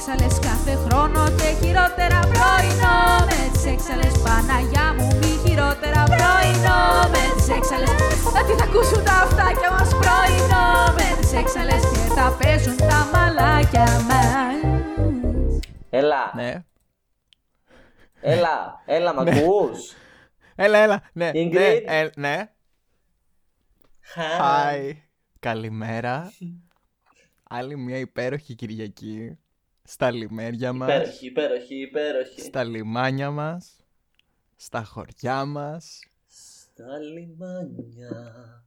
έξαλες κάθε χρόνο και χειρότερα πρωινό με τις έξαλες Παναγιά μου μη χειρότερα πρωινό με τις έξαλες Γιατί θα ακούσουν τα αυτάκια μας πρωινό με τις έξαλες και θα παίζουν τα μαλάκια μας Έλα, Ναι. έλα, έλα, μ' ακούς; Έλα, έλα. Ναι, Ingrid. ναι, ε, ναι. Hi. Hi. Καλημέρα. Άλλη μια υπέροχη Κυριακή. Στα λιμέρια μας. Υπέροχη, υπέροχη, υπέροχη. Στα λιμάνια μας. Στα χωριά μας. Στα λιμάνια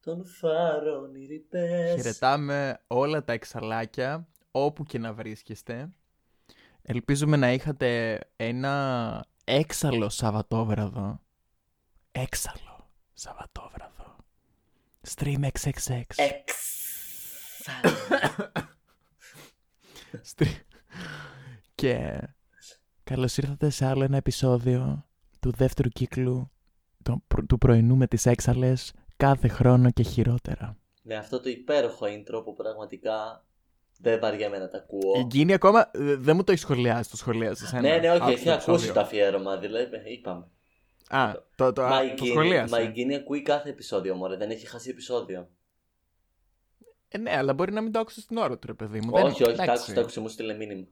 των φάρων οι ρηπές. Χαιρετάμε όλα τα εξαλάκια όπου και να βρίσκεστε. Ελπίζουμε να είχατε ένα έξαλλο Σαββατόβραδο. Έξαλλο Σαββατόβραδο. Stream XXX. Εξ. Στρι- και καλώς ήρθατε σε άλλο ένα επεισόδιο του δεύτερου κύκλου του, προ- του πρωινού με τις έξαλες κάθε χρόνο και χειρότερα. Με αυτό το υπέροχο intro που πραγματικά δεν βαριέμαι να τα ακούω. Η Γκίνη ακόμα ε, δεν μου το έχεις σχολιάσει, το σχολίασες. εσένα. Ναι, ναι, όχι, Άκουσα έχει το ακούσει επεισόδιο. το αφιέρωμα, δηλαδή, είπαμε. Α, το, το, Μα α, η το Γκίνη- σχολίασε. Μα η Γκίνη ακούει κάθε επεισόδιο, μωρέ, δεν έχει χάσει επεισόδιο. Ε, ναι, αλλά μπορεί να μην το άκουσες στην ώρα του, ρε παιδί μου. Δεν- όχι, όχι, τα εντάξει. άκουσε, τα άκουσε, μου στείλε μήνυμα.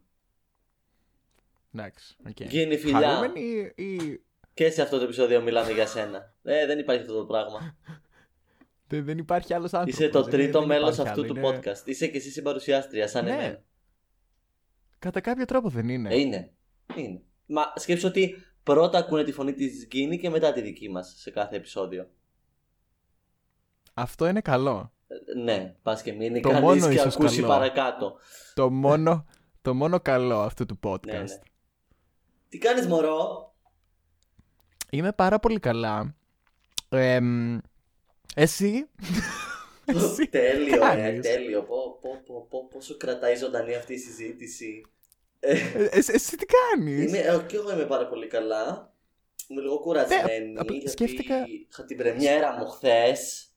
Εντάξει, οκ. Γκίνη, φιλιά. Χαρούμενη ή... Και σε αυτό το επεισόδιο μιλάμε για σένα. Ε, δεν υπάρχει αυτό το πράγμα. Δεν, δεν υπάρχει άλλος άνθρωπος. Είσαι το δεν- τρίτο δεν μέλος υπάρχει αυτού άλλο. του Είναι- podcast. Είσαι και εσύ συμπαρουσιάστρια, σαν Ναι. εμένα. Κατά κάποιο τρόπο δεν είναι. Ε, είναι. είναι. Μα σκέψου ότι πρώτα ακούνε τη φωνή της Γκίνη και μετά τη δική μας σε κάθε επεισόδιο. Αυτό είναι καλό. Ε, Ναι, πας και μείνει Το κανεί μόνο και ίσως ακούσει καλό. παρακάτω. το, μόνο, το μόνο καλό αυτού του podcast. Ναι, ναι. Τι κάνεις, Μωρό; Είμαι πάρα πολύ καλά. Εμ, εσύ; εσύ. τέλειο, ε, κάνεις; τέλειο. Πω, πω, πω, πω, πόσο κρατάει ζωντανή αυτή η συζήτηση. Ε, Ε, εσύ, εσύ τι κάνεις; είμαι, ε, και εγώ είμαι πάρα πολύ καλά. Είμαι λίγο κουρασμένη. Ναι, απλά γιατί σκέφτηκα- είχα την πρεμιέρα μου χθες.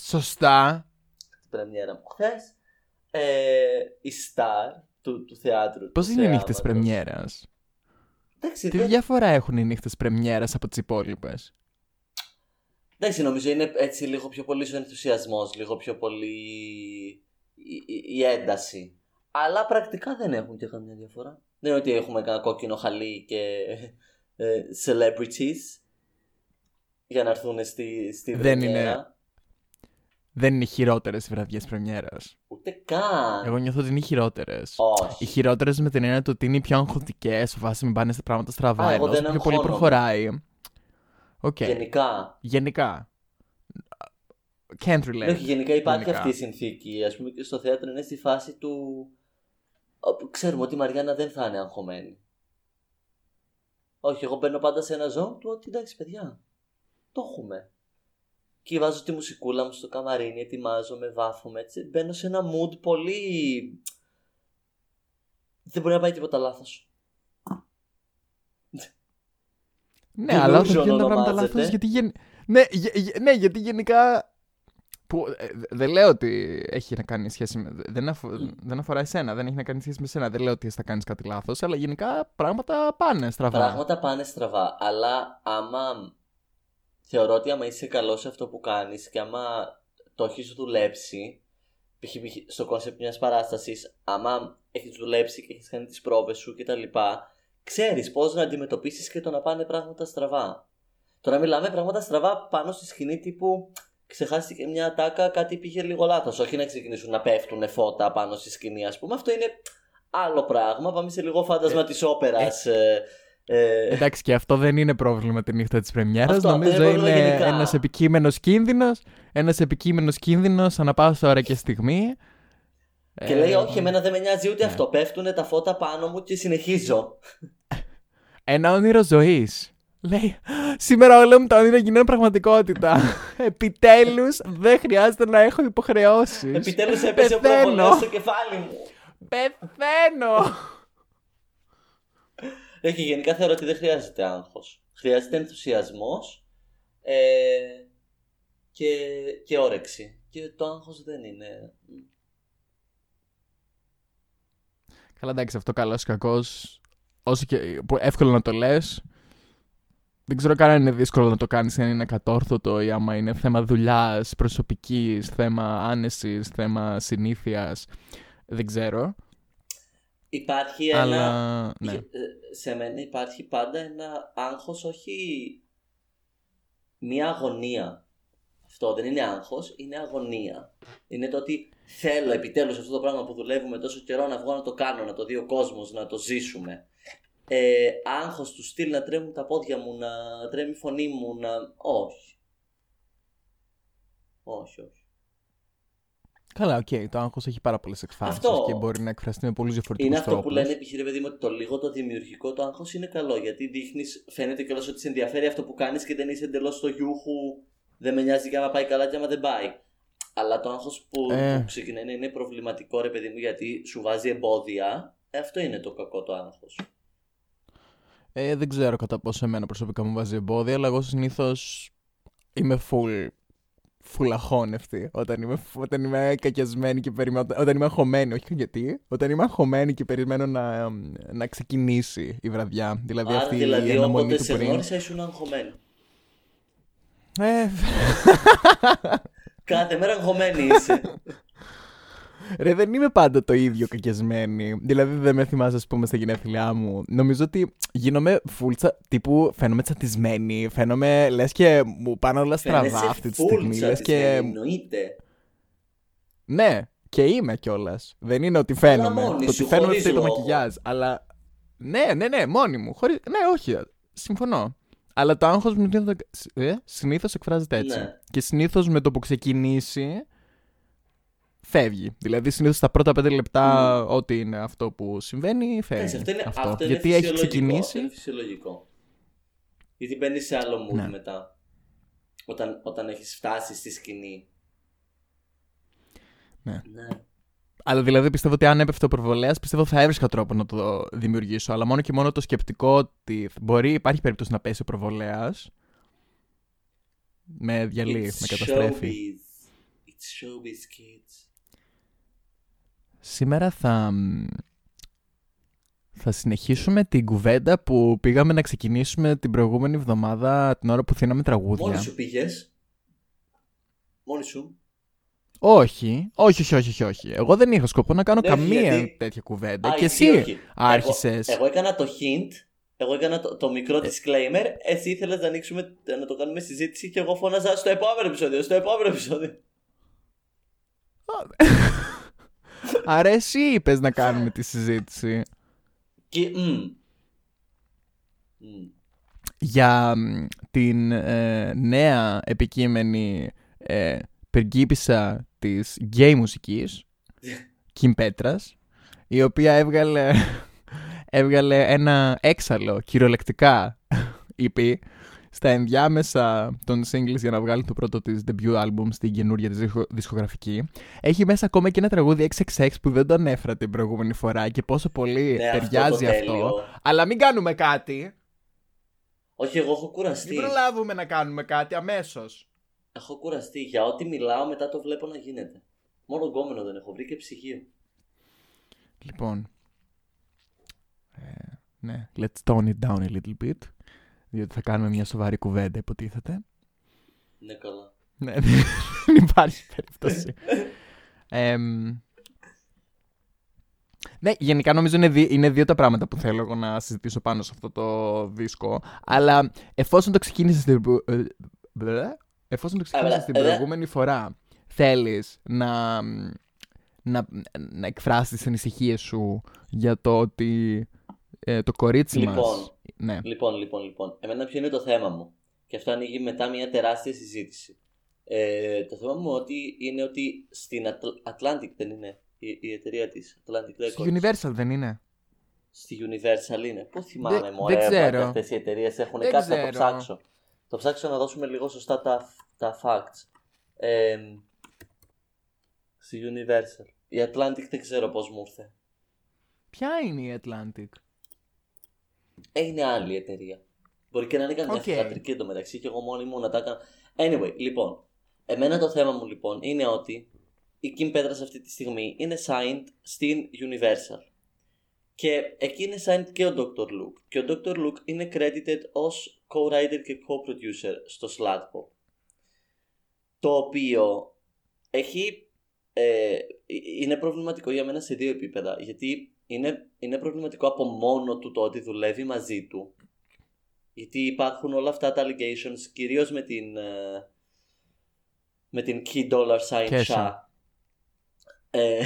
Σωστά. Την πρεμιέρα μου χθες. Ε, η Star του, του θεάτρου. Πώς του είναι οι νύχτες θεάματος. πρεμιέρας; Εντάξει, Τι δεν- διαφορά έχουν οι νύχτες πρεμιέρας από τις υπόλοιπες; εντάξει, νομίζω είναι έτσι λίγο πιο πολύ ο ενθουσιασμός, λίγο πιο πολύ η, η- η ένταση. Αλλά πρακτικά δεν έχουν και καμιά διαφορά. Δεν είναι ότι έχουμε κανένα κόκκινο χαλί και ε, celebrities για να έρθουν στη, στη Δεν πρεμιέρα. είναι- Δεν είναι χειρότερες οι βραδιές πρεμιέρας. Ούτε καν. Εγώ νιώθω ότι είναι οι χειρότερες. Όχι. Οι χειρότερες με την έννοια του ότι είναι οι πιο αγχωτικές, φοβάσαι μην πάνε στα πράγματα στραβά. Α, εγώ ενώ δεν όσο πιο πολύ αγχώνομαι. προχωράει. Οκ. Γενικά. Γενικά. Can't relate. Όχι, γενικά υπάρχει Γενικά. αυτή η συνθήκη. Ας πούμε και στο θέατρο είναι στη φάση του. όπου ξέρουμε ότι η Μαριάννα δεν θα είναι αγχωμένη. Όχι, εγώ μπαίνω πάντα σε ένα zone του ότι εντάξει, παιδιά, το έχουμε. Και βάζω τη μουσικούλα μου στο καμαρίνι, ετοιμάζομαι, βάφομαι έτσι. Μπαίνω σε ένα mood πολύ. Δεν μπορεί να πάει τίποτα λάθος. Ναι, αλλά όσο Delusion βγαίνουν τα πράγματα ονομάζεται. λάθος, γιατί γεν... ναι, γε- γε- ναι, γιατί γενικά... Που, ε, δε- δεν λέω ότι έχει να κάνει σχέση με... Δεν, αφο- δεν αφορά εσένα, δεν έχει να κάνει σχέση με εσένα. Δεν λέω ότι εσύ θα κάνεις κάτι λάθος, αλλά γενικά πράγματα πάνε στραβά. Πράγματα πάνε στραβά, αλλά άμα θεωρώ ότι άμα είσαι καλός σε αυτό που κάνεις και άμα το έχεις δουλέψει, π.χ. π.χ. στο concept μιας παράστασης, άμα έχεις δουλέψει και έχεις κάνει τις πρόβες σου κτλ., ξέρεις πώς να αντιμετωπίσεις και το να πάνε πράγματα στραβά. Τώρα μιλάμε πράγματα στραβά πάνω στη σκηνή τύπου ξεχάστηκε μια τάκα, κάτι πήγε λίγο λάθος. Όχι να ξεκινήσουν να πέφτουν φώτα πάνω στη σκηνή, ας πούμε. Αυτό είναι άλλο πράγμα. Πάμε σε λίγο φάντασμα της όπερας. ε, ε, Εντάξει, και αυτό δεν είναι πρόβλημα τη νύχτα της πρεμιέρας. Αυτό, Νομίζω δεν είναι πρόβλημα είναι γενικά. ένας επικείμενος κίνδυνος. Ένας επικείμενος κίνδυνος ανά πάσα ώρα και στιγμή. Και Ε, λέει, Όχι, εμένα δεν με νοιάζει ούτε ναι. αυτό. Πέφτουν τα φώτα πάνω μου και συνεχίζω. Ένα όνειρο ζωής. Λέει, σήμερα όλα μου τα όνειρα γίνανε πραγματικότητα. Επιτέλους δεν χρειάζεται να έχω υποχρεώσεις. Επιτέλους έπεσε ο Πεθαίνω. προβολέα στο κεφάλι μου. Πεθαίνω. Ε, και γενικά θεωρώ ότι δεν χρειάζεται άγχος. Χρειάζεται ενθουσιασμός ε, και, και όρεξη. Και το άγχος δεν είναι. Καλά, εντάξει, αυτό καλό ή κακός. Όσο και που εύκολο να το λες. Δεν ξέρω καν αν είναι δύσκολο να το κάνεις αν είναι κατόρθωτο ή άμα είναι θέμα δουλειάς, προσωπικής, θέμα άνεσης, θέμα συνήθειας. Δεν ξέρω. Υπάρχει ένα. Αλλά. Ναι. Ε, Σε μένα υπάρχει πάντα ένα άγχος, όχι μία αγωνία. Αυτό δεν είναι άγχος, είναι αγωνία. Είναι το ότι θέλω επιτέλους αυτό το πράγμα που δουλεύουμε τόσο καιρό να βγω να το κάνω, να το δει ο κόσμος, να το ζήσουμε. Ε, άγχος του στυλ να τρέμουν τα πόδια μου, να τρέμει η φωνή μου, να... Όχι. Όχι, όχι. Καλά, οκ. Το άγχος έχει πάρα πολλές εκφάνσεις Αυτό. και μπορεί να εκφραστεί με πολλούς διαφορετικούς Είναι τρόπους. αυτό που λένε επιχειρή παιδί μου ότι το λίγο το δημιουργικό το άγχος είναι καλό. Γιατί δείχνεις, φαίνεται κιόλας ότι σε ενδιαφέρει αυτό που κάνεις και δεν είσαι εντελώς στο γιούχου. Δεν με νοιάζει και άμα πάει καλά και άμα δεν πάει. Αλλά το άγχος που, Ε. που ξεκινάει να είναι προβληματικό, ρε παιδί μου, γιατί σου βάζει εμπόδια. Ε, αυτό είναι το κακό το άγχος. Ε, δεν ξέρω κατά πόσο εμένα προσωπικά μου βάζει εμπόδια, αλλά εγώ συνήθως είμαι full, full αχώνευτη. Όταν είμαι, όταν είμαι κακιασμένη και περιμένω. Όταν είμαι αγχωμένη, όχι γιατί. Όταν είμαι αγχωμένη και περιμένω να, να ξεκινήσει η βραδιά. Δηλαδή Άρα αυτή δηλαδή η αναμονή όποτε του σε πριν. γνώρισα ήσουν αγχωμένη. Ε, Κάθε μέρα αγχωμένη είσαι. Ρε, δεν είμαι πάντα το ίδιο κακιασμένη. Δηλαδή, δεν με θυμάσαι, ας πούμε, στα γενέθλιά μου. Νομίζω ότι γίνομαι φούλτσα τύπου φαίνομαι τσατισμένη. Φαίνομαι λες και μου πάνε όλα στραβά Φαίνεσαι αυτή τη full στιγμή. Λες και. τσατισμένη, Εννοείται. Ναι, και είμαι κιόλας. Δεν είναι ότι φαίνομαι. μόνη το ότι σου, φαίνομαι χωρίς φταίει το λόγο. μακιγιάζ. Αλλά. Ναι, ναι, ναι, μόνη μου. Χωρίς... Ναι, όχι. Συμφωνώ. Αλλά το άγχος μου ε, συνήθως εκφράζεται έτσι. Ναι. Και συνήθως με το που ξεκινήσει. Φεύγει. Δηλαδή, συνήθως στα πρώτα πέντε λεπτά, ό,τι είναι αυτό που συμβαίνει, φεύγει. Εντάξει, αυτό είναι, Αυτό. αυτό είναι Γιατί έχει φυσιολογικό, ξεκινήσει. αυτό Είναι φυσιολογικό. Γιατί μπαίνεις σε άλλο mood Ναι. μετά. Όταν, όταν έχεις φτάσει στη σκηνή. Ναι. ναι. Αλλά δηλαδή πιστεύω ότι αν έπεφτε ο προβολέας, πιστεύω θα έβρισκα τρόπο να το δημιουργήσω. Αλλά μόνο και μόνο το σκεπτικό ότι μπορεί, υπάρχει περίπτωση να πέσει ο προβολέας. Με διαλύει, με It's καταστρέφει. showbiz. It's showbiz, kids. Σήμερα θα. μ, Θα συνεχίσουμε την κουβέντα που πήγαμε να ξεκινήσουμε την προηγούμενη εβδομάδα την ώρα που θύναμε τραγούδια. Μόνη σου πήγες; Μόνη σου; Όχι, όχι, όχι, όχι, όχι, όχι. Εγώ δεν είχα σκοπό να κάνω Ναι, όχι, καμία γιατί- τέτοια κουβέντα. Α, και εσύ εσύ όχι. άρχισες. Εγώ, εγώ έκανα το hint. Εγώ έκανα το, το μικρό Ε. disclaimer. Εσύ ήθελες να ανοίξουμε, να το κάνουμε συζήτηση και εγώ φώναζα στο επόμενο επεισόδιο. Στο επόμενο επεισόδιο. Άρα εσύ είπες να κάνουμε τη συζήτηση; Και. μμ. Μμ. για μ, την ε, νέα επικείμενη ε, περγίπισσα της γκέι μουσικής, Κιμ Πέτρας, η οποία έβγαλε, έβγαλε ένα έξαλλο, κυριολεκτικά EP, στα ενδιάμεσα των singles για να βγάλει το πρώτο της debut album στην καινούργια της δισκο- δισκογραφική. Έχει μέσα ακόμα και ένα τραγούδι XXX που δεν τον έφερα την προηγούμενη φορά και πόσο πολύ Ναι, αυτό ταιριάζει το αυτό. τέλειο. Αλλά μην κάνουμε κάτι. Όχι, εγώ έχω κουραστεί. Μην προλάβουμε να κάνουμε κάτι αμέσως. Έχω κουραστεί. Για ό,τι μιλάω, μετά το βλέπω να γίνεται. Μόνο γκόμενο δεν έχω βρει και ψυγείο. Λοιπόν. Ε, ναι, let's tone it down a little bit. Διότι θα κάνουμε μια σοβαρή κουβέντα, υποτίθεται. Ναι, καλά. Ναι, δεν υπάρχει περίπτωση. Εμ, ναι, γενικά νομίζω είναι, δι- είναι δύο τα πράγματα που θέλω εγώ να συζητήσω πάνω σε αυτό το δίσκο. Αλλά εφόσον το ξεκίνησες την, προ- ε, μπλε, εφόσον το ξεκίνησες την ε, δε. προηγούμενη φορά, θέλεις να, να, να εκφράσεις τις ανησυχίες σου για το ότι ε, το κορίτσι Λοιπόν. μας... Ναι. Λοιπόν, λοιπόν, λοιπόν. Εμένα ποιο είναι το θέμα μου. Και αυτό ανοίγει μετά μια τεράστια συζήτηση. Ε, το θέμα μου ότι είναι ότι στην Atl- Atlantic δεν είναι η, η εταιρεία της. Atlantic Στο Records. Universal δεν είναι. Στη Universal είναι. Πού θυμάμαι Δεν- μωρέ δεν ξέρω. ότι αυτές οι εταιρείες έχουν Δεν κάτι θα το ξέρω. ψάξω. Το ψάξω να δώσουμε λίγο σωστά τα, τα facts. Ε, στη Universal. Η Atlantic δεν ξέρω πώς μου ήρθε. Ποια είναι η Atlantic? Ε, είναι άλλη εταιρεία. Μπορεί και να είναι καμιά Οκ. okay. εντωμεταξύ και εγώ μόνη μου να τα έκανα. Anyway, λοιπόν. Εμένα το θέμα μου λοιπόν είναι ότι η Kim Petras αυτή τη στιγμή είναι signed στην Universal. Και εκεί είναι signed και ο Dr. Luke. Και ο Dr. Luke είναι credited ως co-writer και co-producer στο Slutpop. Το οποίο έχει, ε, είναι προβληματικό για μένα σε δύο επίπεδα. Γιατί είναι, είναι προβληματικό από μόνο του το ότι δουλεύει μαζί του. Γιατί υπάρχουν όλα αυτά τα allegations, κυρίως με την, ε, με την Ke dollar sign ha. Kesha. Ε,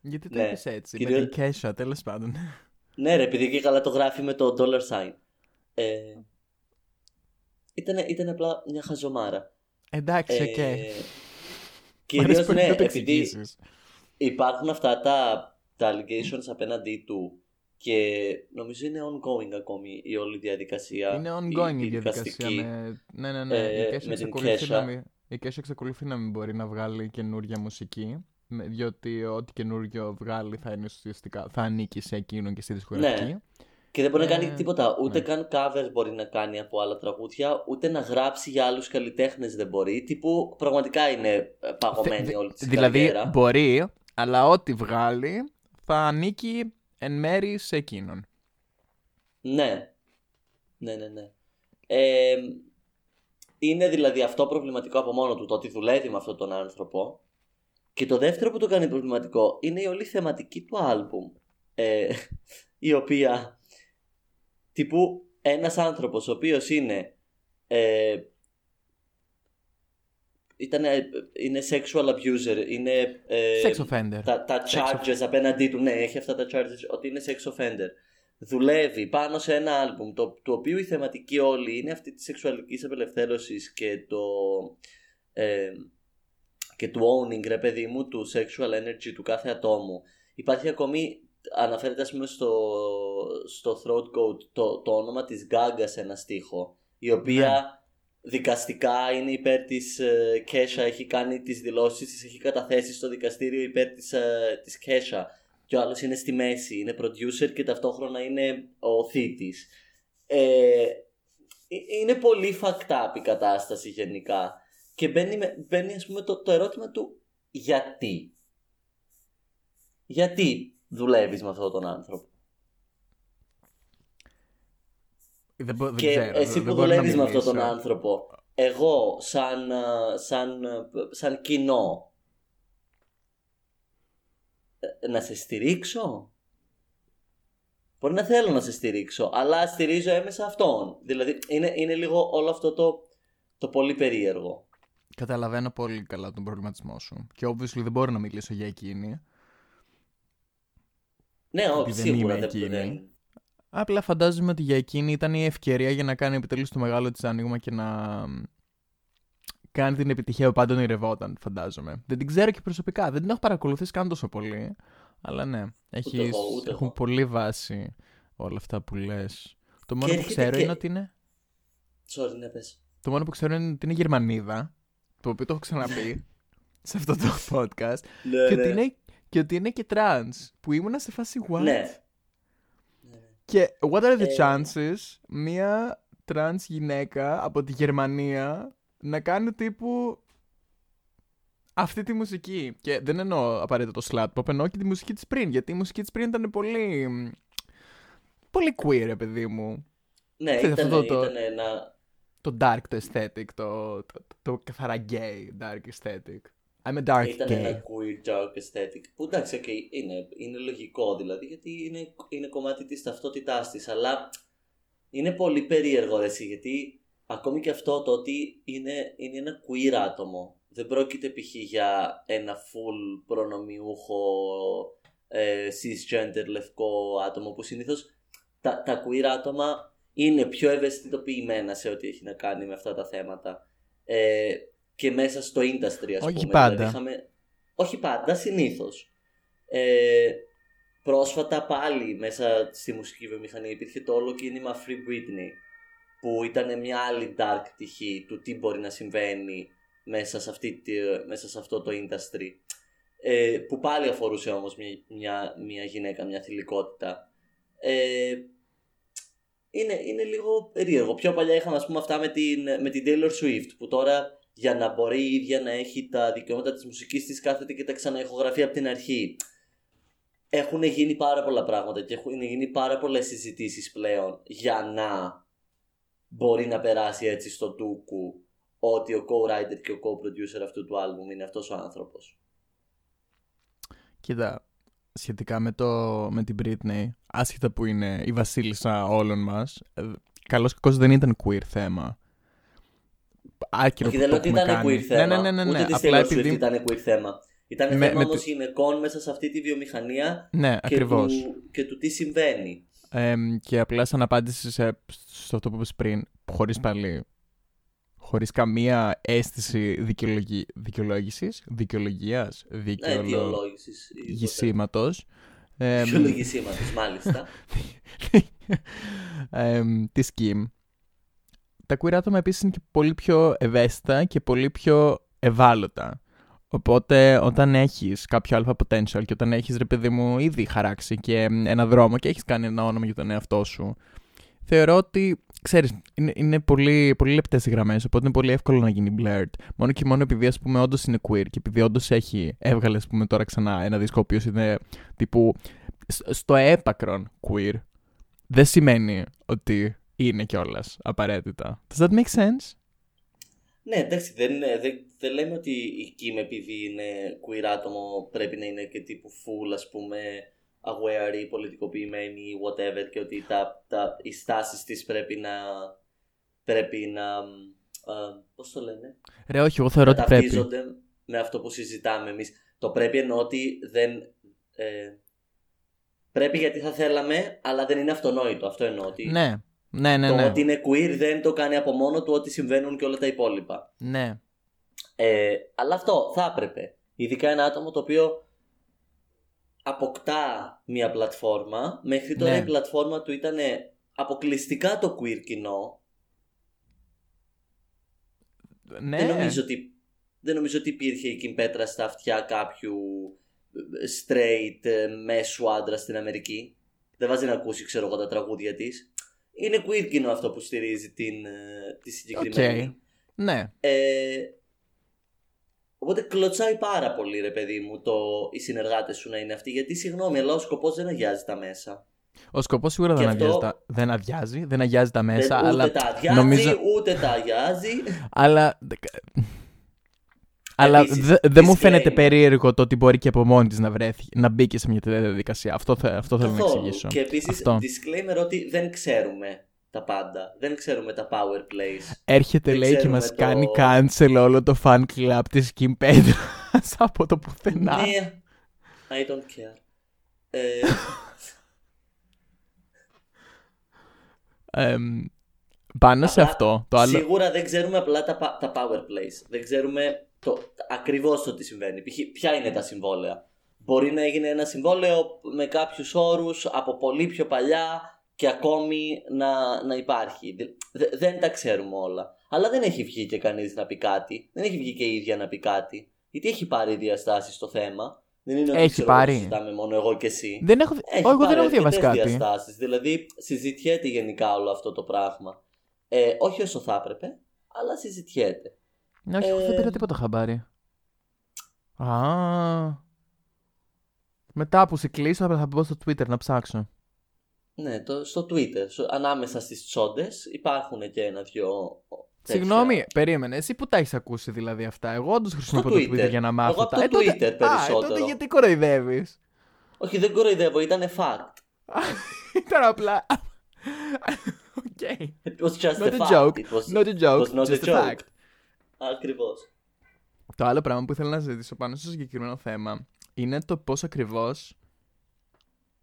Γιατί το Ναι. είπες έτσι, Κυρίως- με την Kesha, τέλος πάντων. Ναι, ρε, επειδή και καλά το γράφει με το dollar sign. Ε, ήταν, ήταν απλά μια χαζομάρα. Εντάξει, οκ. Ε, Μ' αρέσει κυρίως πολύ ναι, να το επειδή εξηγήσεις. υπάρχουν αυτά τα, τα allegations απέναντί του και νομίζω είναι ongoing ακόμη η όλη διαδικασία. Είναι ongoing η, διαδικασία. δικαστική. Με... Ναι, ναι, ναι. ε, η Kesha με την εξακολουθεί Kesha. να μην- η Kesha εξακολουθεί να μην μπορεί να βγάλει καινούργια μουσική. με- Διότι ό,τι καινούργιο βγάλει θα, είναι ουσιαστικά, θα ανήκει σε εκείνον και στη δισκογραφική. Ναι. Και δεν μπορεί να Ε, κάνει τίποτα. Ούτε ναι. καν covers μπορεί να κάνει από άλλα τραγούδια, ούτε να γράψει για άλλους καλλιτέχνες δεν μπορεί. Τύπου πραγματικά είναι ε, παγωμένη Δε- όλη της δηλαδή καριέρα. μπορεί, αλλά ό,τι βγάλει θα ανήκει εν μέρη σε εκείνον. Ναι. Ναι, ναι, ναι. Ε, είναι δηλαδή αυτό προβληματικό από μόνο του, το ότι δουλεύει με αυτόν τον άνθρωπο. Και το δεύτερο που το κάνει προβληματικό είναι η όλη θεματική του άλμπουμ. Ε, η οποία τύπου ένας άνθρωπος ο οποίος είναι ε, ήταν, είναι sexual abuser, είναι ε, Sex offender. τα, τα Sex charges απέναντί του, ναι, έχει αυτά τα charges ότι είναι sex offender. Δουλεύει πάνω σε ένα άλμπουμ το, το οποίο η θεματική όλη είναι αυτή της σεξουαλικής απελευθέρωσης και το ε, και του owning ρε παιδί μου του sexual energy του κάθε ατόμου. Υπάρχει ακόμη, αναφέρεται ας πούμε στο, στο throat code το, το όνομα της Gaga σε ένα στίχο η οποία δικαστικά είναι υπέρ της ε, Kesha, έχει κάνει τις δηλώσεις της, έχει καταθέσει στο δικαστήριο υπέρ της, ε, της Kesha και ο άλλος είναι στη μέση, είναι producer και ταυτόχρονα είναι ο θήτης. Ε, ε- είναι πολύ fucked up η κατάσταση γενικά και μπαίνει, με- μπαίνει ας πούμε το, το ερώτημα του γιατί. Γιατί δουλεύεις με αυτόν τον άνθρωπο. Δεν, μπο- δεν και ξέρω. εσύ δεν που μπορώ να δουλεύεις με αυτόν τον μιλήσω. άνθρωπο, εγώ σαν, α, σαν, α, σαν κοινό, ε, να σε στηρίξω; Μπορεί να θέλω να σε στηρίξω, αλλά στηρίζω έμεσα αυτόν. Δηλαδή είναι, είναι λίγο όλο αυτό το, το πολύ περίεργο. Καταλαβαίνω πολύ καλά τον προβληματισμό σου. Και obviously δεν μπορώ να μιλήσω για εκείνη. Ναι, όχι, δεν σίγουρα είμαι δεν, εκείνη. δεν, Απλά φαντάζομαι ότι για εκείνη ήταν η ευκαιρία για να κάνει επιτέλους το μεγάλο της άνοιγμα και να μ, κάνει την επιτυχία που πάντα ονειρευόταν, φαντάζομαι. Δεν την ξέρω και προσωπικά, δεν την έχω παρακολουθήσει καν τόσο πολύ. Αλλά ναι, έχεις, εγώ, ούτε έχουν εγώ. πολύ βάση όλα αυτά που λες. Το μόνο που έρχεται ξέρω και- είναι ότι είναι. Sorry, ναι, πες. Το μόνο που ξέρω είναι ότι είναι Γερμανίδα. Το οποίο το έχω ξαναπεί σε αυτό το podcast. Ναι, και, ότι είναι, και ότι είναι και trans. Που ήμουνα σε φάση what? Ναι. Και what are the Ε. chances μία trans γυναίκα από τη Γερμανία να κάνει τύπου αυτή τη μουσική; Και δεν εννοώ απαραίτητα το slut pop, εννοώ και τη μουσική της πριν. Γιατί η μουσική της πριν ήταν πολύ... Πολύ queer, ρε παιδί μου. Ναι, Ξέρεις, ήταν, αυτό το- ήταν ένα... Το dark, το aesthetic, το, το, το, καθαρά gay dark aesthetic. I'm a dark Ήταν gay. ένα queer dark aesthetic. Που εντάξει, okay, είναι, είναι logικό δηλαδή, γιατί είναι, είναι κομμάτι της ταυτότητάς της, αλλά είναι πολύ περίεργο ρε εσύ, γιατί ακόμη και αυτό το ότι είναι, είναι ένα queer άτομο. Δεν πρόκειται π.χ. για ένα full προνομιούχο ε, cisgender λευκό άτομο που συνήθως τα, τα queer άτομα είναι πιο ευαισθητοποιημένα σε ό,τι έχει να κάνει με αυτά τα θέματα. Ε, και μέσα στο industry, ας Όχι πούμε. πάντα. Δηλαδή, είχαμε... Όχι πάντα, συνήθως. Ε, πρόσφατα πάλι μέσα στη μουσική βιομηχανία υπήρχε το όλο κίνημα Free Britney που ήταν μια άλλη dark τυχή του τι μπορεί να συμβαίνει μέσα σε, αυτή, τη- μέσα σε αυτό το industry ε, που πάλι αφορούσε όμως μια, μια, μια γυναίκα, μια θηλυκότητα ε, είναι, είναι λίγο περίεργο. Πιο παλιά είχαμε ας πούμε αυτά με την, με την Taylor Swift που τώρα για να μπορεί η ίδια να έχει τα δικαιώματα της μουσικής της κάθεται και τα ξαναεχογραφεί από την αρχή. έχουν γίνει πάρα πολλά πράγματα και έχουν γίνει πάρα πολλές συζητήσεις πλέον για να μπορεί να περάσει έτσι στο τούκου ότι ο co-writer και ο co-producer αυτού του άλμπουμ είναι αυτός ο άνθρωπος. Κοίτα, σχετικά με, το, με την Britney, άσχετα που είναι η βασίλισσα όλων μας, ε, καλώς κακώς δεν ήταν queer θέμα. Άκυρο Όχι, που δεν το λέω ότι έχουμε ήταν κάνει. queer θέμα. Ναι, ναι, ναι, ναι, Ούτε ναι. της Απλά Taylor Swift επειδή... ήταν queer θέμα. Ήταν Με- θέμα με όμως το- γυναικών μέσα σε αυτή τη βιομηχανία Ναι, και ακριβώς. του, και του τι συμβαίνει. Εμ, και απλά σαν απάντηση σε, στο αυτό που είπες πριν, χωρίς πάλι, χωρίς καμία αίσθηση δικαιολογη, δικαιολόγησης, δικαιολογίας, Ναι, δικαιολογησίματος, αιτιολόγησης. εμ, Δικαιολογησίματος, μάλιστα. εμ, τη Kim. Τα queer άτομα επίσης είναι και πολύ πιο ευαίσθητα και πολύ πιο ευάλωτα. Οπότε όταν έχεις κάποιο αλφα potential και όταν έχεις ρε παιδί μου ήδη χαράξει και ένα δρόμο και έχεις κάνει ένα όνομα για τον εαυτό σου, θεωρώ ότι, ξέρεις, είναι, είναι πολύ, πολύ λεπτές οι γραμμές, οπότε είναι πολύ εύκολο να γίνει blurred. Μόνο και μόνο επειδή, ας πούμε, όντως είναι queer και επειδή όντως έχει, έβγαλε, ας πούμε, τώρα ξανά ένα δίσκο ο οποίος είναι τύπου σ- στο έπακρον queer, δεν σημαίνει ότι είναι κιόλας απαραίτητα. Does that make sense? Ναι, εντάξει, δεν, είναι- δεν, δεν λέμε ότι η Kim επειδή είναι queer άτομο πρέπει να είναι και τύπου full ας πούμε aware ή πολιτικοποιημένη ή whatever και ότι τα, τα, οι στάσεις της πρέπει να πρέπει να α, πώς το λένε; Ρε, όχι, εγώ θεωρώ να ότι πρέπει. ταυτίζονται με αυτό που συζητάμε εμείς το πρέπει εννοώ ότι δεν ε, πρέπει γιατί θα θέλαμε αλλά δεν είναι αυτονόητο αυτό εννοώ ότι Ναι, ναι, ναι. το ναι. ότι είναι queer δεν το κάνει από μόνο του ότι συμβαίνουν και όλα τα υπόλοιπα ναι. ε, αλλά αυτό θα έπρεπε. Ειδικά ένα άτομο το οποίο αποκτά μια πλατφόρμα. Μέχρι τώρα Ναι. η πλατφόρμα του ήταν αποκλειστικά το queer κοινό. ναι. Δεν, νομίζω ότι, δεν νομίζω ότι υπήρχε η Kim Petra στα αυτιά κάποιου ε, straight ε, μέσου άντρα στην Αμερική. Δεν βάζει να ακούσει ξέρω εγώ τα τραγούδια της. Είναι queer κοινό αυτό που στηρίζει την, ε, τη συγκεκριμένη. Οκ. Ναι. Ε, οπότε κλωτσάει πάρα πολύ ρε παιδί μου το οι συνεργάτες σου να είναι αυτοί γιατί συγγνώμη αλλά ο σκοπός δεν αγιάζει τα μέσα. Ο σκοπός σίγουρα δεν, Και αυτό- αδειάζει τα... δεν αδειάζει, δεν αγιάζει τα μέσα, δεν, αλλά. Ούτε τα αδειάζει νομίζω- ούτε τα αγιάζει. Αλλά. Αλλά Επίσης, δε- δεν μου φαίνεται disclaimer. περίεργο το ότι μπορεί και από μόνη της να βρεθεί, να μπει και σε μια τέτοια διαδικασία. Αυτό, θε- αυτό θέλω να Καθόλου. εξηγήσω. Και επίσης Αυτό. disclaimer ότι δεν ξέρουμε τα πάντα. Δεν ξέρουμε τα power plays. Έρχεται Δεν λέει και ξέρουμε μας το- κάνει cancel όλο το fan club της Kim Petras από το πουθενά. ναι, I don't care. Ε, Εμ, πάνω σε Απλά, αυτό, το άλλο... Σίγουρα δεν ξέρουμε απλά τα, πα- τα power plays. Δεν ξέρουμε το, ακριβώς το τι συμβαίνει. Π.χ. ποια είναι τα συμβόλαια. Μπορεί να έγινε ένα συμβόλαιο με κάποιους όρους από πολύ πιο παλιά και ακόμη να, να υπάρχει. Δε- δε- δεν τα ξέρουμε όλα. Αλλά δεν έχει βγει και κανείς να πει κάτι. Δεν έχει βγει και η ίδια να πει κάτι. Γιατί έχει πάρει διαστάσεις στο θέμα. Δεν είναι ότι Έχει ξέρω, εγώ, πάρει. συζητάμε μόνο εγώ και εσύ. Δεν έχω... Έχει εγώ δεν πάρει έχω διαβάσει αρκετές κάτι. διαστάσεις. Δηλαδή συζητιέται γενικά όλο αυτό το πράγμα. Ε, όχι όσο θα έπρεπε, αλλά συζητιέται. Ναι, όχι, εγώ δεν Ε, πήρα τίποτα χαμπάρι. Α. Μετά που σε κλείσω θα θα μπω στο Twitter να ψάξω. Ναι, το, στο Twitter, στο- ανάμεσα στις τσόντες υπάρχουν και ένα-δυο τέτοια. Συγγνώμη, περίμενε. Εσύ που τα έχεις ακούσει δηλαδή αυτά; Εγώ όντως χρησιμοποιώ το Twitter. Twitter για να μάθω Εγώ από τα. το τότε- Twitter Α, ε, περισσότερο. τότε γιατί κοροϊδεύεις; Όχι, δεν κοροϊδεύω, ήταν fact. Ήταν απλά. Οκ. It was just Not a a fact. joke. It was, Not a joke. it was not Just a a joke. fact. Ακριβώς. Το άλλο πράγμα που ήθελα να συζητήσω πάνω στο συγκεκριμένο θέμα είναι το πώς ακριβώς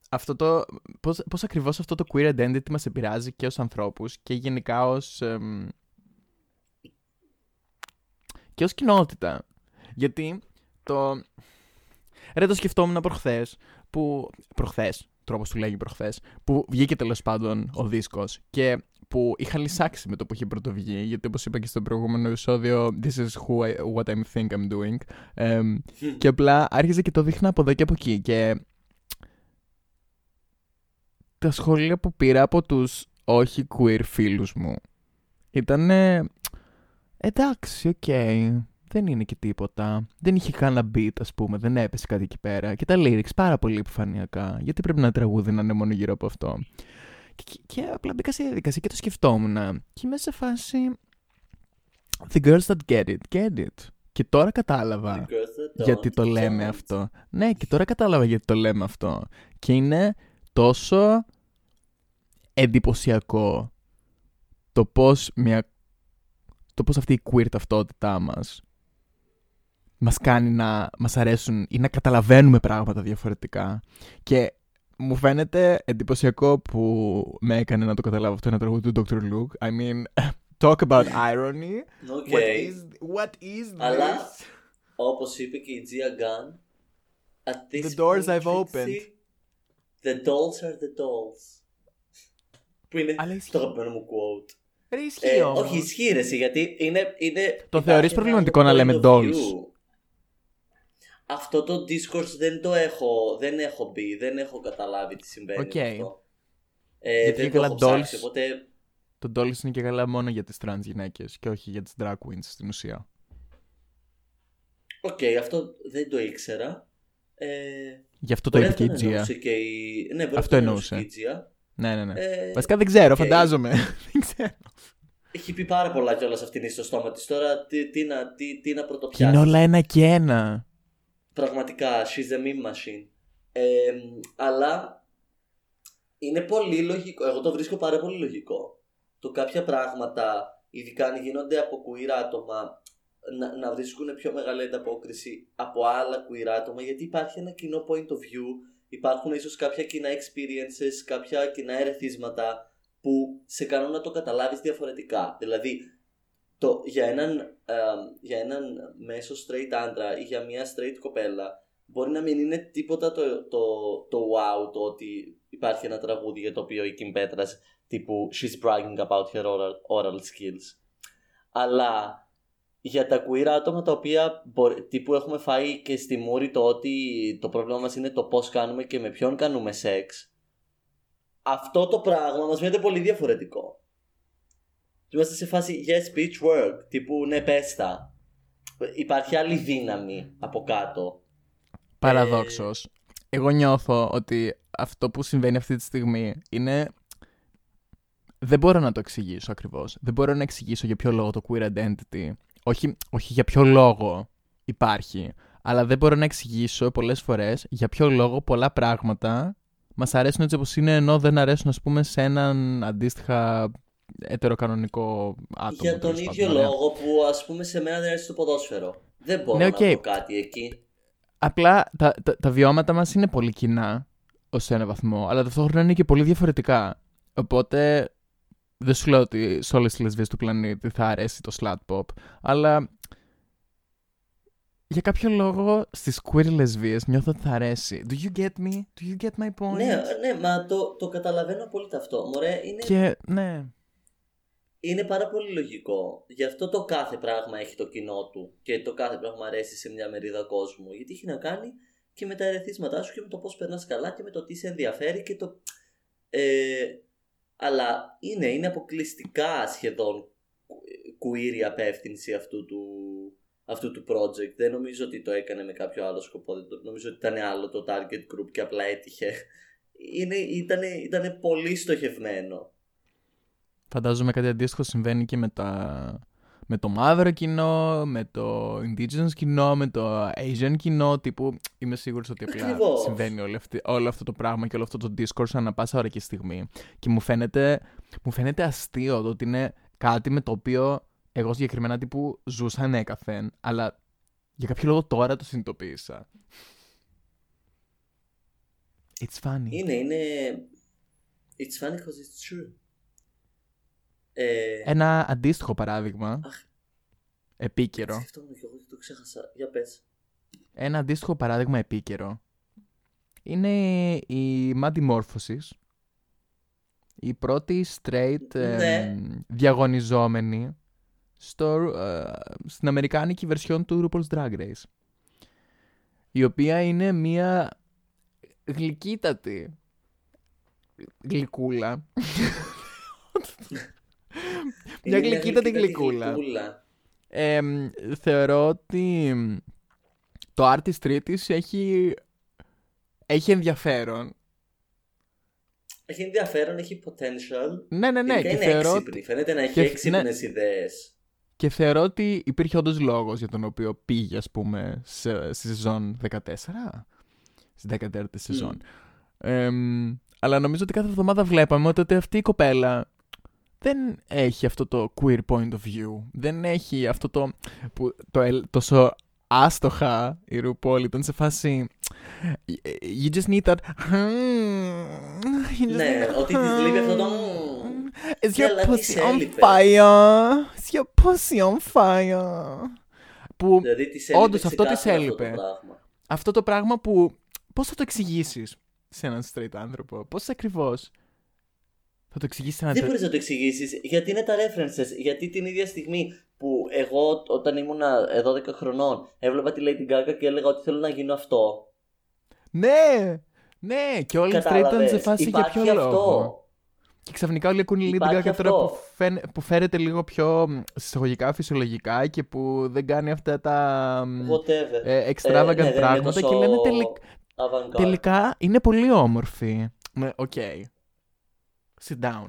αυτό το, πώς, πώς ακριβώς αυτό το queer identity μας επηρεάζει και ως ανθρώπους και γενικά ως, εμ, και ως κοινότητα. Γιατί το... Ρε το σκεφτόμουν προχθές, που... Προχθές, τρόπος του λέγειν προχθές, που βγήκε τέλος πάντων ο δίσκος και που είχα λυσάξει με το που είχε πρωτοβγεί, γιατί όπως είπα και στο προηγούμενο επεισόδιο This is who I, what I think I'm doing Εμ, και απλά άρχιζε και το έδειχνα από εδώ και από εκεί και τα σχόλια που πήρα από τους όχι queer φίλους μου ήταν εντάξει, οκ. δεν είναι και τίποτα. Δεν είχε κανένα beat, ας πούμε, δεν έπεσε κάτι εκεί πέρα. Και τα lyrics πάρα πολύ επιφανειακά. Γιατί πρέπει να τραγούδι να είναι μόνο γύρω από αυτό. Και, και, και απλά μπήκα σε διαδικασία και το σκεφτόμουν. Και είμαι σε φάση. The girls that get it, get it. Και τώρα κατάλαβα The girls that γιατί don't, το λέμε don't. αυτό. Ναι, και τώρα κατάλαβα γιατί το λέμε αυτό. Και είναι τόσο εντυπωσιακό το πώς, μια... το πώς αυτή η queer ταυτότητά μας μας κάνει να μας αρέσουν ή να καταλαβαίνουμε πράγματα διαφορετικά. Και μου φαίνεται εντυπωσιακό που με έκανε να το καταλάβω αυτό ένα τραγούδι του Dr. Luke. I mean, talk about irony. Οκ. What is, what is this? Αλλά, όπως είπε και η Gia Gunn, at this The dolls point, Trixie, the dolls are the dolls. Που είναι Αλλά ισχύει. το αγαπημένο μου quote. Ρε, ισχύει Ε, όμως. όχι, ισχύει ρε, εσύ, γιατί είναι. είναι Το υπάρχει θεωρείς ένα προβληματικό άλλο να λέμε point of dolls? view. Αυτό το discourse δεν το έχω, δεν έχω μπει, δεν έχω καταλάβει τι συμβαίνει Οκ. με αυτό. Ε, Γιατί δεν και το καλά έχω ψάξει, dolls- οπότε Το dolls είναι και καλά μόνο για τις trans γυναίκες και όχι για τις drag queens στην ουσία. Οκ, αυτό δεν το ήξερα. Ε, Γι' αυτό το μπορεί είπε και η αυτό να Gia. εννοούσε και η... Ναι, μπορεί Αυτό να εννοούσε εννοούσε. και η Gia. Ναι, ναι, ναι. Ε, Βασικά δεν ξέρω, οκ. φαντάζομαι. δεν ξέρω. Έχει πει πάρα πολλά κιόλας αυτήν είναι στο στόμα της. Τώρα τι, τι, να, τι, τι να Και είναι πρωτοπιάσει. όλα ένα και ένα. Πραγματικά, she's a meme machine. Ε, αλλά είναι πολύ λογικό. Εγώ το βρίσκω πάρα πολύ λογικό. Το κάποια πράγματα, ειδικά αν γίνονται από queer άτομα, να, να βρίσκουν πιο μεγάλη ανταπόκριση από άλλα queer άτομα, γιατί υπάρχει ένα κοινό point of view, υπάρχουν ίσως κάποια κοινά experiences, κάποια κοινά ερεθίσματα που σε κάνουν να το καταλάβεις διαφορετικά. Δηλαδή, το, για, έναν, ε, για έναν μέσο straight άντρα ή για μια straight κοπέλα μπορεί να μην είναι τίποτα το, το, το wow το ότι υπάρχει ένα τραγούδι για το οποίο η Kim Petras τύπου she's bragging about her oral, oral skills. Αλλά για τα queer άτομα τα οποία μπορεί, τύπου έχουμε φάει και στη μούρη το ότι το πρόβλημα μας είναι το πώς κάνουμε και με ποιον κάνουμε σεξ αυτό το πράγμα μας φαίνεται πολύ διαφορετικό. Είμαστε σε φάση yes bitch work τύπου ναι πες τα. Υπάρχει άλλη δύναμη από κάτω. Παραδόξως. Εγώ νιώθω ότι αυτό που συμβαίνει αυτή τη στιγμή είναι... Δεν μπορώ να το εξηγήσω ακριβώς. Δεν μπορώ να εξηγήσω για ποιο λόγο το queer identity... Όχι, όχι για ποιο λόγο υπάρχει. Αλλά δεν μπορώ να εξηγήσω πολλές φορές για ποιο λόγο πολλά πράγματα μας αρέσουν έτσι όπως είναι ενώ δεν αρέσουν ας πούμε σε έναν αντίστοιχα ετεροκανονικό άτομο. για τον τέλος ίδιο πάντων, ωραία. λόγο που ας πούμε σε μένα δεν αρέσει το ποδόσφαιρο. Δεν μπορώ Ναι, να οκ. πω κάτι εκεί. Απλά τα, τα, τα βιώματα μας είναι πολύ κοινά ως ένα βαθμό, αλλά ταυτόχρονα είναι και πολύ διαφορετικά. Οπότε δεν σου λέω ότι σε όλες τις λεσβίες του πλανήτη θα αρέσει το slut pop, αλλά για κάποιο λόγο στις queer λεσβίες νιώθω ότι θα αρέσει. Do you get me? Do you get my point? Ναι, ναι, μα το, το καταλαβαίνω απόλυτα αυτό. Μωρέ, είναι, Και ναι, είναι πάρα πολύ λογικό. Γι' αυτό το κάθε πράγμα έχει το κοινό του και το κάθε πράγμα αρέσει σε μια μερίδα κόσμου. Γιατί έχει να κάνει και με τα ερεθίσματά σου και με το πώς περνάς καλά και με το τι σε ενδιαφέρει και το... Ε, αλλά είναι, είναι αποκλειστικά σχεδόν queer η απεύθυνση αυτού του, αυτού του project. Δεν νομίζω ότι το έκανε με κάποιο άλλο σκοπό. Δεν το- Νομίζω ότι ήταν άλλο το target group και απλά έτυχε. Είναι, ήτανε, ήτανε πολύ στοχευμένο. Φαντάζομαι κάτι αντίστοιχο συμβαίνει και με, τα... με το μαύρο κοινό, με το indigenous κοινό, με το asian κοινό, τύπου είμαι σίγουρος ότι απλά Ακριβώς. συμβαίνει όλο, αυτή, όλο αυτό το πράγμα και όλο αυτό το discourse ανά πάσα ώρα και στιγμή. Και μου φαίνεται, μου φαίνεται αστείο το ότι είναι κάτι με το οποίο εγώ συγκεκριμένα τύπου ζούσα ανέκαθεν, αλλά για κάποιο λόγο τώρα το συνειδητοποίησα. It's funny. Είναι, είναι. It's funny because it's true. Ε, Ένα αντίστοιχο παράδειγμα, Αχ. επίκαιρο, Σκεφτόμουν και εγώ και το ξέχασα. Για πες. ένα αντίστοιχο παράδειγμα επίκαιρο είναι η Mandy Morphosis, η πρώτη straight Ναι. εμ, διαγωνιζόμενη στο, ε, στην αμερικάνικη version του RuPaul's Drag Race η οποία είναι μια γλυκύτατη γλυκούλα μια Είναι γλυκύτατη γλυκούλα γλυκούλα. Ε, θεωρώ ότι το Artist Treatise έχει, έχει ενδιαφέρον. Έχει ενδιαφέρον, έχει potential. Ναι, ναι, ναι. Γενικά Και είναι θεωρώ, ότι- έξυπνη. Φαίνεται να έχει και- έξυπνες ιδέες. και θεωρώ ότι υπήρχε όντως λόγος για τον οποίο πήγε, ας πούμε, σε, στη σεζόν 14. Στην 14η σεζόν. Εμ, αλλά νομίζω ότι κάθε εβδομάδα βλέπαμε ότι αυτή η κοπέλα δεν έχει αυτό το queer point of view. Δεν έχει αυτό το. Που, το ελ- τόσο άστοχα η RuPaul ήταν σε φάση. You just need that. You just Ναι, need that- ότι της λείπει αυτό το... Is Ναι, your αλλά της pussy on έλειπε. fire? Is your pussy on fire? Που Δηλαδή της έλειπε Όντως, αυτό της ξεκάθαρα έλειπε. Αυτό το πράγμα. αυτό το πράγμα που. Πώς θα το εξηγήσεις σε έναν straight άνθρωπο, Πώς ακριβώς θα το εξηγήσεις σε έναν Δεν straight μπορείς να το εξηγήσεις γιατί είναι τα references. Γιατί την ίδια στιγμή που εγώ όταν ήμουν 12 χρονών έβλεπα τη Lady Gaga και έλεγα ότι θέλω να γίνω αυτό. Ναι! Ναι! Και όλοι οι straight ήταν Κατάλαβες. σε φάση για Υπάρχει ποιο αυτό. λόγο. Και ξαφνικά όλοι ακούνε Lady Υπάρχει Gaga τώρα αυτό. που, φαίν, που φέρεται λίγο πιο μ, σε εισαγωγικά φυσιολογικά και που δεν κάνει αυτά τα μ, Whatever. ε, extravagant ναι, δεν είναι πράγματα τόσο και λένε τελικ- avant-garde. τελικά είναι πολύ όμορφη. Ναι, οκ. Sit down.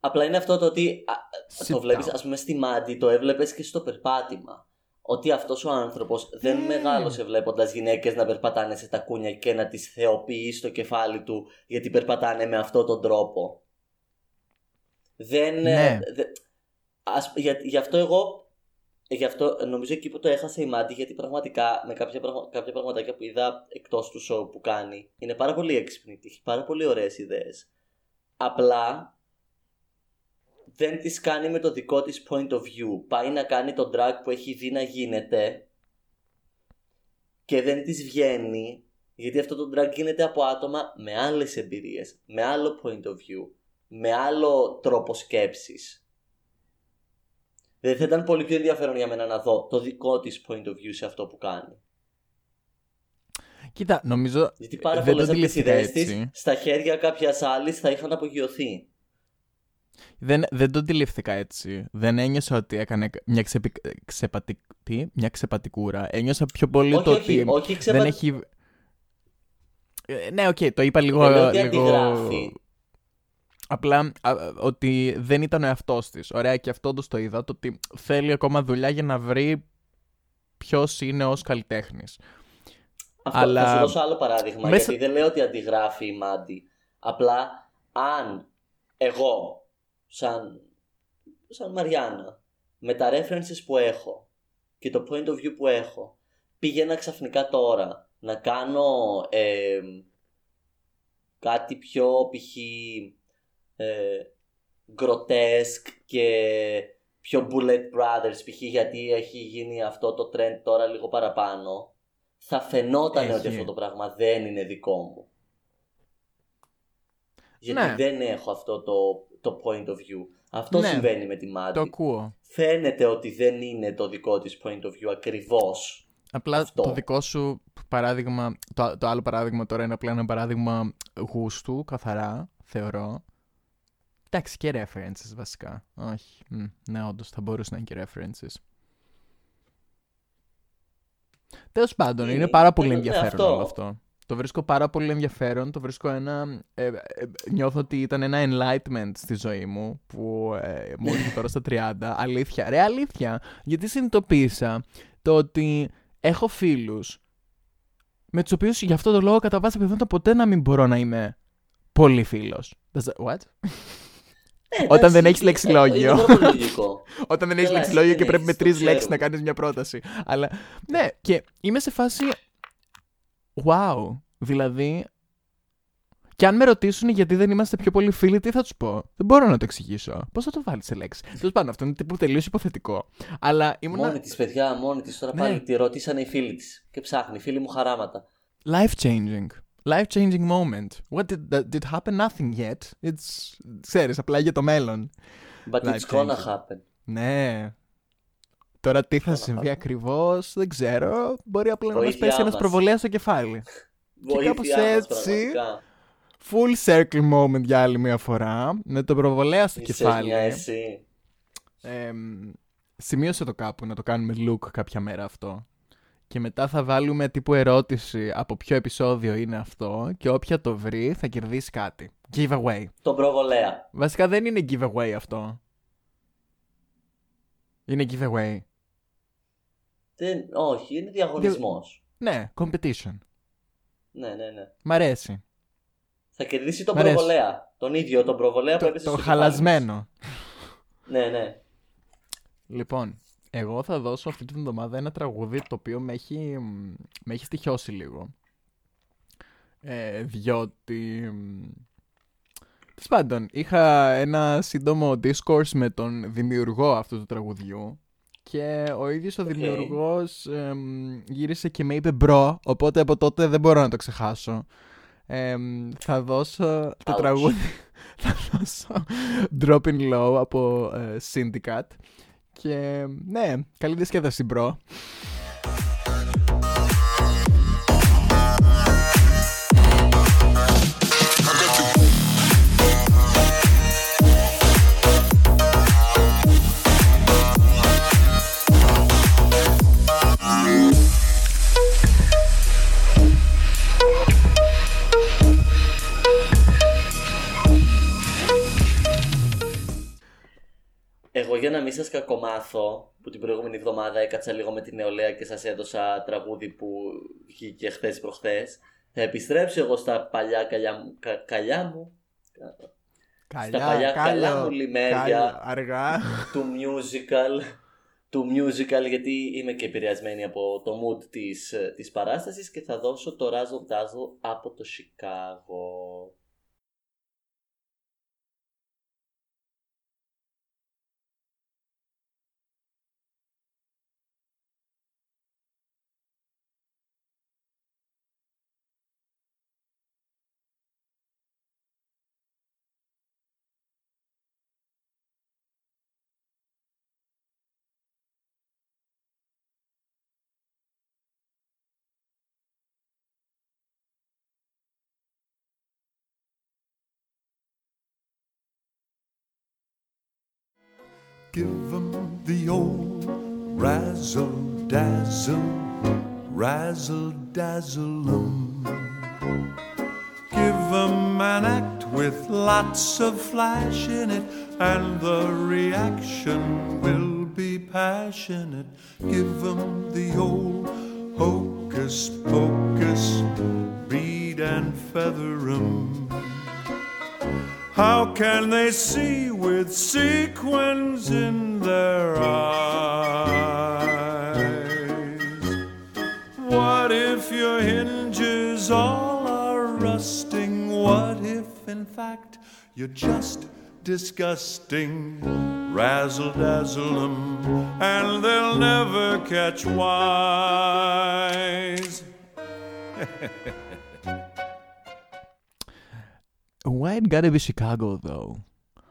Απλά είναι αυτό το ότι α, Sit το βλέπεις down. ας πούμε στη Μάντι το έβλεπες και στο περπάτημα. Ότι αυτός ο άνθρωπος δεν Ναι. μεγάλωσε βλέποντας γυναίκες να περπατάνε σε τακούνια και να τις θεοποιεί στο κεφάλι του γιατί περπατάνε με αυτόν τον τρόπο. Δεν... ε, Ναι. δε- ας, για, γι' αυτό εγώ... Γι' αυτό νομίζω εκεί που το έχασε η Μάντι γιατί πραγματικά με κάποια, πραγμα, κάποια πραγματάκια που είδα εκτός του show που κάνει είναι πάρα πολύ έξυπνη και έχει πάρα πολύ ωραίες ιδέες. Απλά δεν τις κάνει με το δικό της point of view. Πάει να κάνει το drag που έχει δει να γίνεται και δεν της βγαίνει γιατί αυτό το drag γίνεται από άτομα με άλλες εμπειρίες, με άλλο point of view, με άλλο τρόπο σκέψης. Δεν θα ήταν πολύ πιο ενδιαφέρον για μένα να δω το δικό της point of view σε αυτό που κάνει. Κοίτα, νομίζω. Γιατί πάρα δεν πολλές το από τις αντιληφθήκα ιδέες της έτσι. στα χέρια κάποιας άλλης θα είχαν απογειωθεί. Δεν, δεν το αντιληφθήκα έτσι. Δεν ένιωσα ότι έκανε μια, ξεπι... ξεπατι... τι; μια ξεπατικούρα. Ένιωσα πιο πολύ όχι, το όχι, ότι όχι, ξεπα... δεν έχει. Ε, ναι, οκ, το είπα λίγο. Δεν λέω ότι λίγο... αντιγράφει. Απλά α, ότι δεν ήταν ο εαυτός της. Ωραία, και αυτό το το είδα. Το ότι θέλει ακόμα δουλειά για να βρει ποιος είναι ως καλλιτέχνης. Αυτό, Αλλά- Θα σου δώσω άλλο παράδειγμα, Μέσα- γιατί δεν λέω ότι αντιγράφει η Μάντι. Απλά, αν εγώ, σαν, σαν Μαριάννα, με τα references που έχω και το point of view που έχω, πήγαινα ξαφνικά τώρα να κάνω ε, κάτι πιο π.χ. Ε, grotesque και πιο Bullet Brothers π.χ. γιατί έχει γίνει αυτό το trend τώρα λίγο παραπάνω θα φαινόταν Έχει. ότι αυτό το πράγμα δεν είναι δικό μου. Γιατί Ναι. δεν έχω αυτό το, το point of view. Αυτό Ναι. συμβαίνει με τη Μάντι. Το ακούω. Φαίνεται ότι δεν είναι το δικό της point of view ακριβώς. Απλά Αυτό. το δικό σου παράδειγμα, το, το άλλο παράδειγμα τώρα είναι απλά ένα παράδειγμα γούστου, καθαρά, θεωρώ. Εντάξει, και references βασικά. Όχι. Μ, ναι, όντως θα μπορούσε να είναι και references. Τέλος πάντων, Είναι- είναι πάρα πολύ ναι, ενδιαφέρον αυτό. όλο αυτό. Το βρίσκω πάρα πολύ ενδιαφέρον. Το βρίσκω ένα. Ε, ε, νιώθω ότι ήταν ένα enlightenment στη ζωή μου που ε, μου ήρθε τώρα στα 30. Αλήθεια. Ρε, αλήθεια. Γιατί συνειδητοποίησα το ότι έχω φίλους με τους οποίους για αυτό το λόγο κατά βάση πιθανότητα ποτέ να μην μπορώ να είμαι πολύ φίλος. What? Ε, Όταν εντάξει, δεν έχεις ε, λεξιλόγιο. Είναι πάρα πολύ λογικό. Όταν δεν έχεις Καλά, λεξιλόγιο εσύ και δεν πρέπει με έχεις, το τρεις λέξεις ξέρουμε. να κάνεις μια πρόταση. Αλλά ναι, και είμαι σε φάση. Wow. Δηλαδή. Και αν με ρωτήσουν γιατί δεν είμαστε πιο πολύ φίλοι, τι θα τους πω; Δεν μπορώ να το εξηγήσω. Πώς θα το βάλεις σε λέξη; Τέλος πάντων, αυτό είναι τύπου τελείως υποθετικό. Αλλά ήμουν. Μόνη της παιδιά, μόνη της. Τώρα Ναι. πάλι τη ρωτήσανε οι φίλοι της. Και ψάχνει, φίλοι μου χαράματα. Life changing. Life changing moment. What did, that did happen? Nothing yet. It's. ξέρεις, απλά για το μέλλον. But it's Life gonna changing. happen. Ναι. Τώρα τι θα Καλά, συμβεί καλά. ακριβώς, δεν ξέρω. Μπορεί απλά να μας Βοήθειά πέσει ένας μας. προβολέας στο κεφάλι. Βοήθειά κάπως μας, έτσι, πραγματικά. Full circle moment για άλλη μια φορά. Με το προβολέα στο Είσαι κεφάλι. μια εσύ. εμ, σημείωσε το κάπου να το κάνουμε look κάποια μέρα αυτό. Και μετά θα βάλουμε τύπου ερώτηση από ποιο επεισόδιο είναι αυτό και όποια το βρει θα κερδίσει κάτι. Giveaway. Τον προβολέα. Βασικά δεν είναι giveaway αυτό. Είναι giveaway. Δεν, όχι, είναι διαγωνισμός. Ναι, competition. Ναι, ναι, ναι. Μ' αρέσει. Θα κερδίσει τον Μ' αρέσει. προβολέα. Τον ίδιο τον προβολέα που Το, έπεσε το στο κεφάλι μας. χαλασμένο. Ναι, ναι. Λοιπόν, εγώ θα δώσω αυτή την εβδομάδα ένα τραγούδι το οποίο με έχει, μ, με έχει στοιχειώσει λίγο. Ε, διότι... μ, Τέλος πάντων, είχα ένα σύντομο discourse με τον δημιουργό αυτού του τραγουδιού και ο ίδιος ο Οκ. δημιουργός εμ, γύρισε και με είπε bro, οπότε από τότε δεν μπορώ να το ξεχάσω. Εμ, θα δώσω το Ouch. τραγούδι, θα δώσω Dropping Low από ε, Syndicate και ναι, καλή διασκέδαση μπρο. Εγώ για να μην σας κακομάθω, που την προηγούμενη εβδομάδα έκατσα λίγο με την νεολαία και σας έδωσα τραγούδι που βγήκε χθες προχθές, θα επιστρέψω εγώ στα παλιά καλιά μου, κα- καλιά μου Καλιά, παλιά καλά κάλιο, μου λιμέρια. κάλιο, αργά. του musical, του musical γιατί είμαι και επηρεασμένη από το mood της, ε, της παράστασης και θα δώσω το Razzle Dazzle από το Chicago. Give 'em the old razzle dazzle, razzle dazzle 'em. Give 'em an act with lots of flash in it, and the reaction will be passionate. Give 'em the old hocus pocus, bead and feather 'em. How can they see with sequins in their eyes? What if your hinges all are rusting? What if, in fact, you're just disgusting? Razzle dazzle 'em, and they'll never catch wise. Why it gotta be Chicago, though?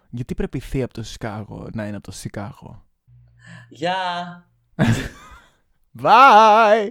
Γιατί πρέπει η θεία από το Chicago να είναι από το Chicago. Γεια! Bye!